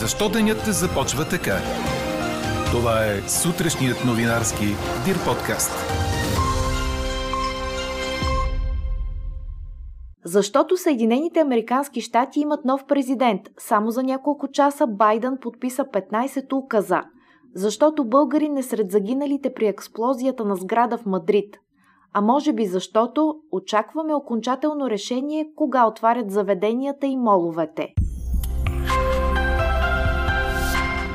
Защо денят не започва така? Това е сутрешният новинарски Дир подкаст. Защото Съединените Американски щати имат нов президент. Само за няколко часа Байден подписа 15 указа. Защото българин е сред загиналите при експлозията на сграда в Мадрид. А може би защото очакваме окончателно решение кога отварят заведенията и моловете.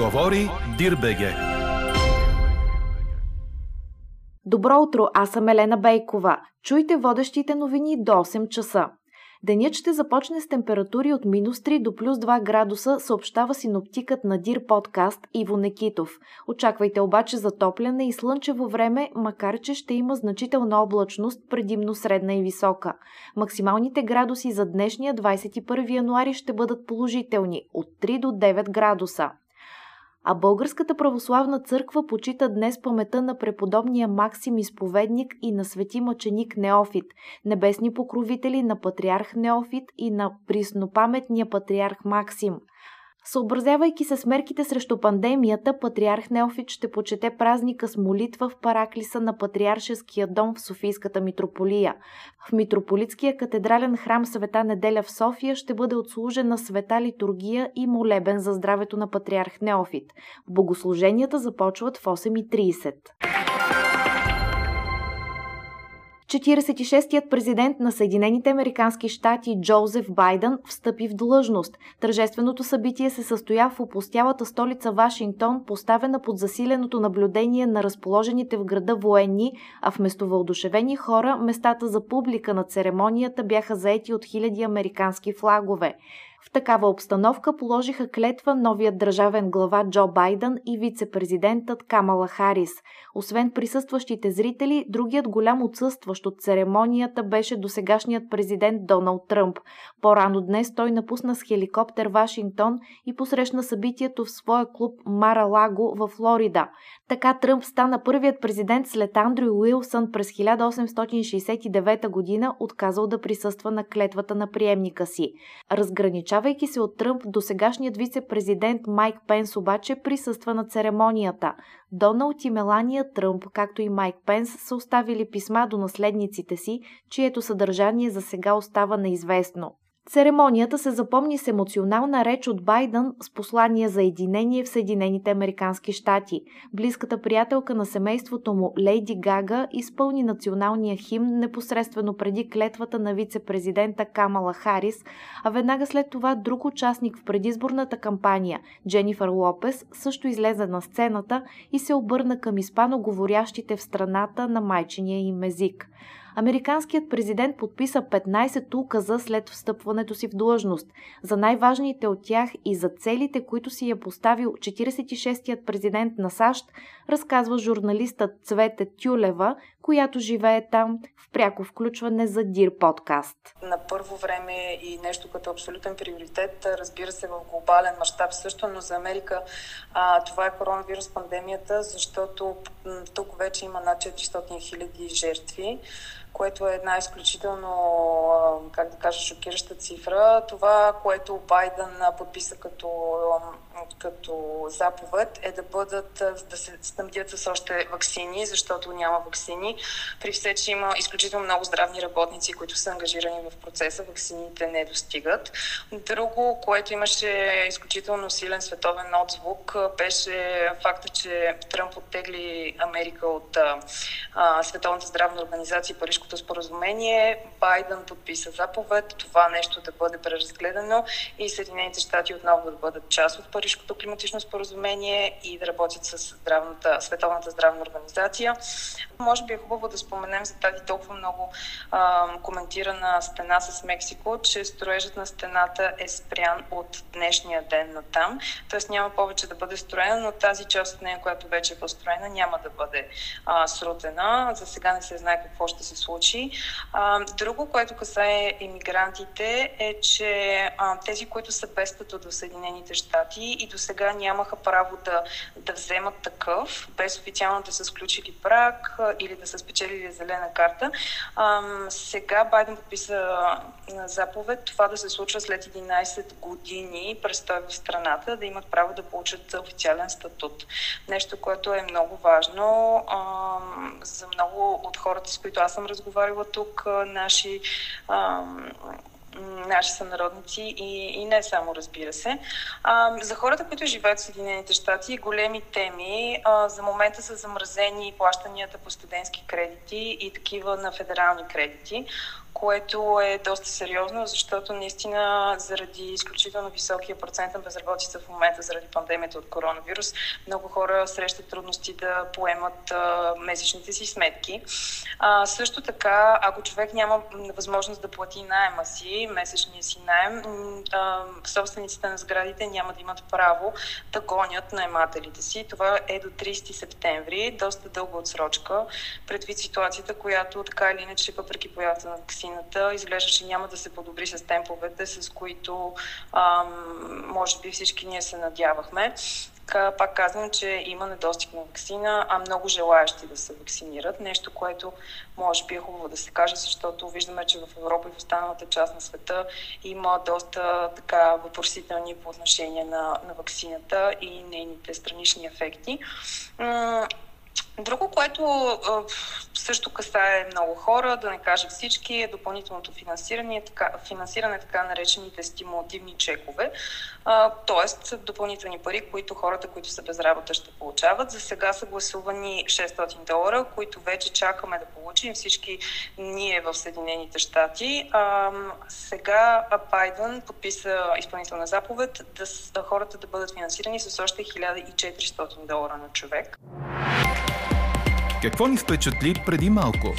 Говори Дирбеге. Добро утро, аз съм Елена Бейкова. Чуйте водещите новини до 8 часа. Денят ще започне с температури от минус 3 до плюс 2 градуса, съобщава синоптикът на Дир подкаст Иво Некитов. Очаквайте обаче затопляне и слънчево време, макар че ще има значителна облачност, предимно средна и висока. Максималните градуси за днешния 21 януари ще бъдат положителни от 3 до 9 градуса а Българската православна църква почита днес памета на преподобния Максим изповедник и на свети мъченик Неофит, небесни покровители на патриарх Неофит и на приснопаметния патриарх Максим – Съобразявайки се с мерките срещу пандемията, патриарх Неофит ще почете празника с молитва в параклиса на Патриаршеския дом в Софийската митрополия. В митрополитския катедрален храм Света неделя в София ще бъде отслужена света литургия и молебен за здравето на патриарх Неофит. Богослуженията започват в 8.30. 46-тият президент на Съединените Американски щати Джозеф Байден встъпи в длъжност. Тържественото събитие се състоя в опустялата столица Вашингтон, поставена под засиленото наблюдение на разположените в града военни, а вместо въодушевени хора, местата за публика на церемонията бяха заети от хиляди американски флагове. В такава обстановка положиха клетва новият държавен глава Джо Байден и вице-президентът Камала Харис. Освен присъстващите зрители, другият голям отсъстващ от церемонията беше досегашният президент Доналд Тръмп. По-рано днес той напусна с хеликоптер Вашингтон и посрещна събитието в своя клуб Мара Лаго в Флорида. Така Тръмп стана първият президент след Андрю Уилсън през 1869 година, отказал да присъства на клетвата на приемника си. Разграничавайки се от Тръмп, досегашният вице-президент Майк Пенс обаче присъства на церемонията. Доналд и Мелания Тръмп, както и Майк Пенс, са оставили писма до наследниците си, чието съдържание за сега остава неизвестно. Церемонията се запомни с емоционална реч от Байден с послание за единение в Съединените Американски щати. Близката приятелка на семейството му, Лейди Гага, изпълни националния химн непосредствено преди клетвата на вице-президента Камала Харис, а веднага след това друг участник в предизборната кампания, Дженифър Лопес, също излезе на сцената и се обърна към испаноговорящите в страната на майчиния им език. Американският президент подписа 15 указа след встъпването си в длъжност. За най-важните от тях и за целите, които си е поставил 46-тият президент на САЩ, разказва журналистът Цвете Тюлева, която живее там в пряко включване за Дир подкаст. На първо време и нещо като абсолютен приоритет, разбира се в глобален мащаб също, но за Америка а, това е коронавирус пандемията, защото тук вече има над 400 хиляди жертви което е една изключително, как да кажа, шокираща цифра. Това, което Байден подписа като, като заповед е да бъдат, да се снабдят с още вакцини, защото няма вакцини. При все, че има изключително много здравни работници, които са ангажирани в процеса, вакцините не достигат. Друго, което имаше изключително силен световен отзвук, беше факта, че Тръмп оттегли Америка от а, Световната здравна организация и Парижко Парижкото споразумение. Байден подписа заповед това нещо да бъде преразгледано и Съединените щати отново да бъдат част от Парижкото климатично споразумение и да работят с здравната, Световната здравна организация. Може би е хубаво да споменем за тази толкова много а, коментирана стена с Мексико, че строежът на стената е спрян от днешния ден на там. Тоест няма повече да бъде строена, но тази част от нея, която вече е построена, няма да бъде а, срутена. За сега не се знае какво ще се случи случи. А, друго, което касае иммигрантите е, че тези, които са без статут в Съединените щати и до сега нямаха право да, да вземат такъв, без официално да са сключили брак или да са спечелили зелена карта. Сега Байден подписа заповед това да се случва след 11 години престой в страната, да имат право да получат официален статут. Нещо, което е много важно за много от хората, с които аз съм разговаряла тук, наши а, наши сънародници и, и не само, разбира се. А, за хората, които живеят в Съединените щати, големи теми а, за момента са замразени плащанията по студентски кредити и такива на федерални кредити което е доста сериозно, защото наистина заради изключително високия процент на безработица в момента, заради пандемията от коронавирус, много хора срещат трудности да поемат месечните си сметки. А, също така, ако човек няма възможност да плати найема си, месечния си найем, собствениците на сградите няма да имат право да гонят наймателите си. Това е до 30 септември, доста дълга отсрочка, предвид ситуацията, която така или иначе, въпреки появата на вакцина, вакцината изглежда, че няма да се подобри с темповете, с които ам, може би всички ние се надявахме. Пак казвам, че има недостиг на вакцина, а много желаящи да се вакцинират. Нещо, което може би е хубаво да се каже, защото виждаме, че в Европа и в останалата част на света има доста така въпросителни по отношение на, на вакцината и нейните странични ефекти. Друго, което също касае много хора, да не кажа всички, е допълнителното финансиране, така, финансиране така наречените стимулативни чекове, т.е. допълнителни пари, които хората, които са без работа, ще получават. За сега са гласувани 600 долара, които вече чакаме да получим всички ние в Съединените щати. Сега Байден подписа изпълнителна заповед да хората да бъдат финансирани с още 1400 долара на човек. Какво ни впечатли преди малко?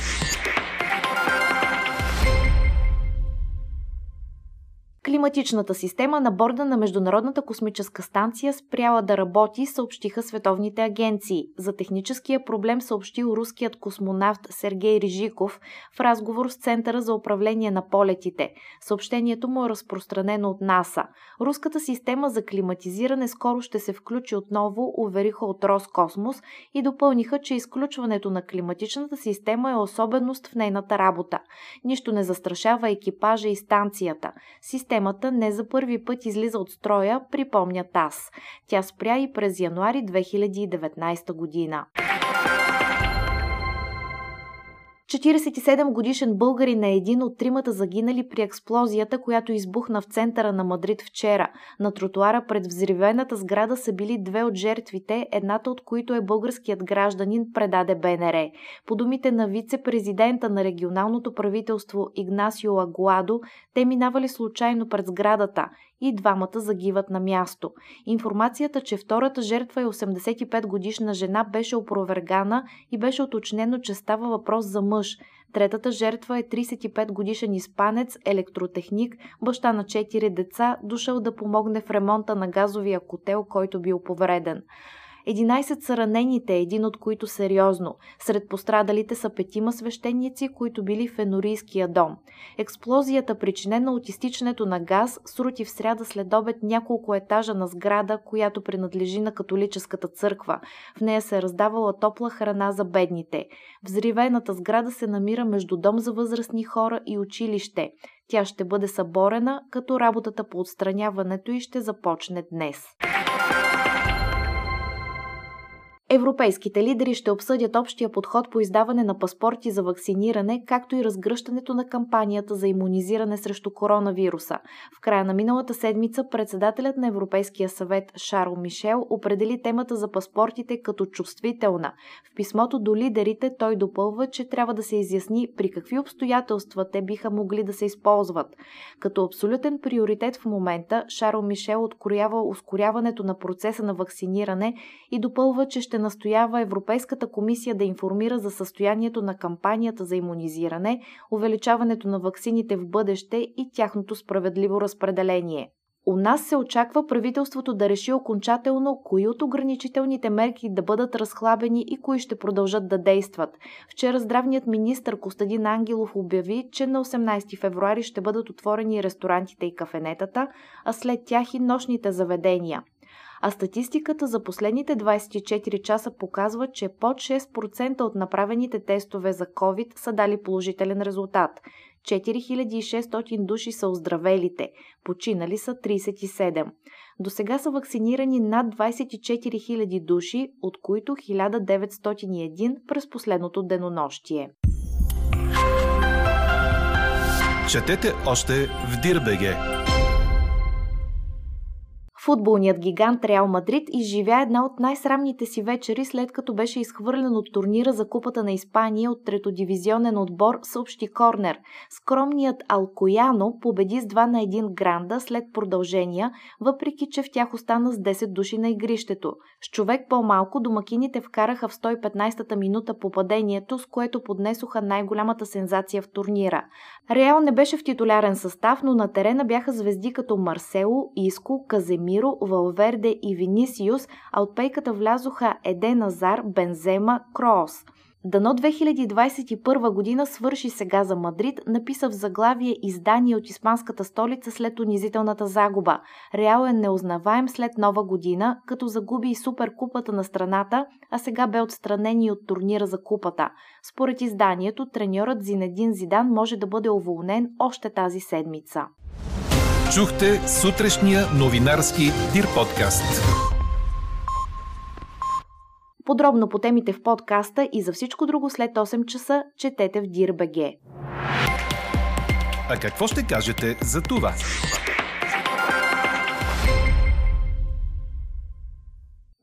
Климатичната система на борда на Международната космическа станция спряла да работи, съобщиха световните агенции. За техническия проблем съобщил руският космонавт Сергей Рижиков в разговор с Центъра за управление на полетите. Съобщението му е разпространено от НАСА. Руската система за климатизиране скоро ще се включи отново, увериха от Роскосмос и допълниха, че изключването на климатичната система е особеност в нейната работа. Нищо не застрашава екипажа и станцията. Система системата не за първи път излиза от строя, припомнят аз. Тя спря и през януари 2019 година. 47 годишен българин е един от тримата загинали при експлозията, която избухна в центъра на Мадрид вчера. На тротуара пред взривената сграда са били две от жертвите, едната от които е българският гражданин, предаде БНР. По думите на вице-президента на регионалното правителство Игнасио Агуадо, те минавали случайно пред сградата и двамата загиват на място. Информацията, че втората жертва е 85 годишна жена, беше опровергана и беше уточнено, че става въпрос за мъж. Третата жертва е 35 годишен испанец, електротехник, баща на 4 деца, дошъл да помогне в ремонта на газовия котел, който бил повреден. 11 са ранените, един от които сериозно. Сред пострадалите са петима свещеници, които били в Енорийския дом. Експлозията, причинена от изтичането на газ, срути в сряда след обед няколко етажа на сграда, която принадлежи на католическата църква. В нея се е раздавала топла храна за бедните. Взривената сграда се намира между дом за възрастни хора и училище. Тя ще бъде съборена, като работата по отстраняването и ще започне днес. Европейските лидери ще обсъдят общия подход по издаване на паспорти за вакциниране, както и разгръщането на кампанията за иммунизиране срещу коронавируса. В края на миналата седмица председателят на Европейския съвет Шарл Мишел определи темата за паспортите като чувствителна. В писмото до лидерите той допълва, че трябва да се изясни при какви обстоятелства те биха могли да се използват. Като абсолютен приоритет в момента Шарл Мишел откроява ускоряването на процеса на вакциниране и допълва, че ще ще настоява Европейската комисия да информира за състоянието на кампанията за иммунизиране, увеличаването на ваксините в бъдеще и тяхното справедливо разпределение. У нас се очаква правителството да реши окончателно кои от ограничителните мерки да бъдат разхлабени и кои ще продължат да действат. Вчера здравният министр Костадин Ангелов обяви, че на 18 февруари ще бъдат отворени ресторантите и кафенетата, а след тях и нощните заведения а статистиката за последните 24 часа показва, че под 6% от направените тестове за COVID са дали положителен резултат. 4600 души са оздравелите, починали са 37. До сега са вакцинирани над 24 000 души, от които 1901 през последното денонощие. Четете още в Дирбеге! Футболният гигант Реал Мадрид изживя една от най-срамните си вечери, след като беше изхвърлен от турнира за Купата на Испания от третодивизионен отбор, съобщи Корнер. Скромният Алкояно победи с 2 на 1 гранда след продължения, въпреки че в тях остана с 10 души на игрището. С човек по-малко домакините вкараха в 115-та минута попадението, с което поднесоха най-голямата сензация в турнира. Реал не беше в титулярен състав, но на терена бяха звезди като Марсело, Иско, Каземир, Камиро, Валверде и Винисиус, а от пейката влязоха Еден Азар, Бензема, Кроос. Дано 2021 година свърши сега за Мадрид, написа в заглавие издание от испанската столица след унизителната загуба. Реал е неузнаваем след нова година, като загуби и суперкупата на страната, а сега бе отстранен и от турнира за купата. Според изданието, треньорът Зинедин Зидан може да бъде уволнен още тази седмица. Чухте сутрешния новинарски Дир подкаст. Подробно по темите в подкаста и за всичко друго след 8 часа четете в Дир.бг. А какво ще кажете за това?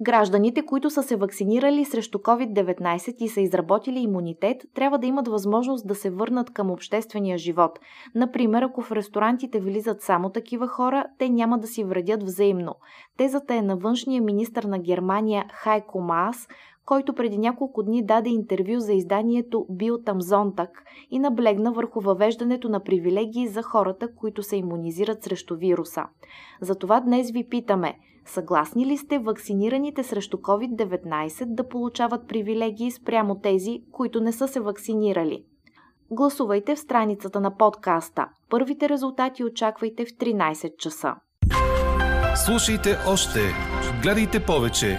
Гражданите, които са се вакцинирали срещу COVID-19 и са изработили имунитет, трябва да имат възможност да се върнат към обществения живот. Например, ако в ресторантите влизат само такива хора, те няма да си вредят взаимно. Тезата е на външния министр на Германия Хайко Маас, който преди няколко дни даде интервю за изданието Биотамзонтак и наблегна върху въвеждането на привилегии за хората, които се иммунизират срещу вируса. Затова днес ви питаме – Съгласни ли сте вакцинираните срещу COVID-19 да получават привилегии спрямо тези, които не са се вакцинирали? Гласувайте в страницата на подкаста. Първите резултати очаквайте в 13 часа. Слушайте още, гледайте повече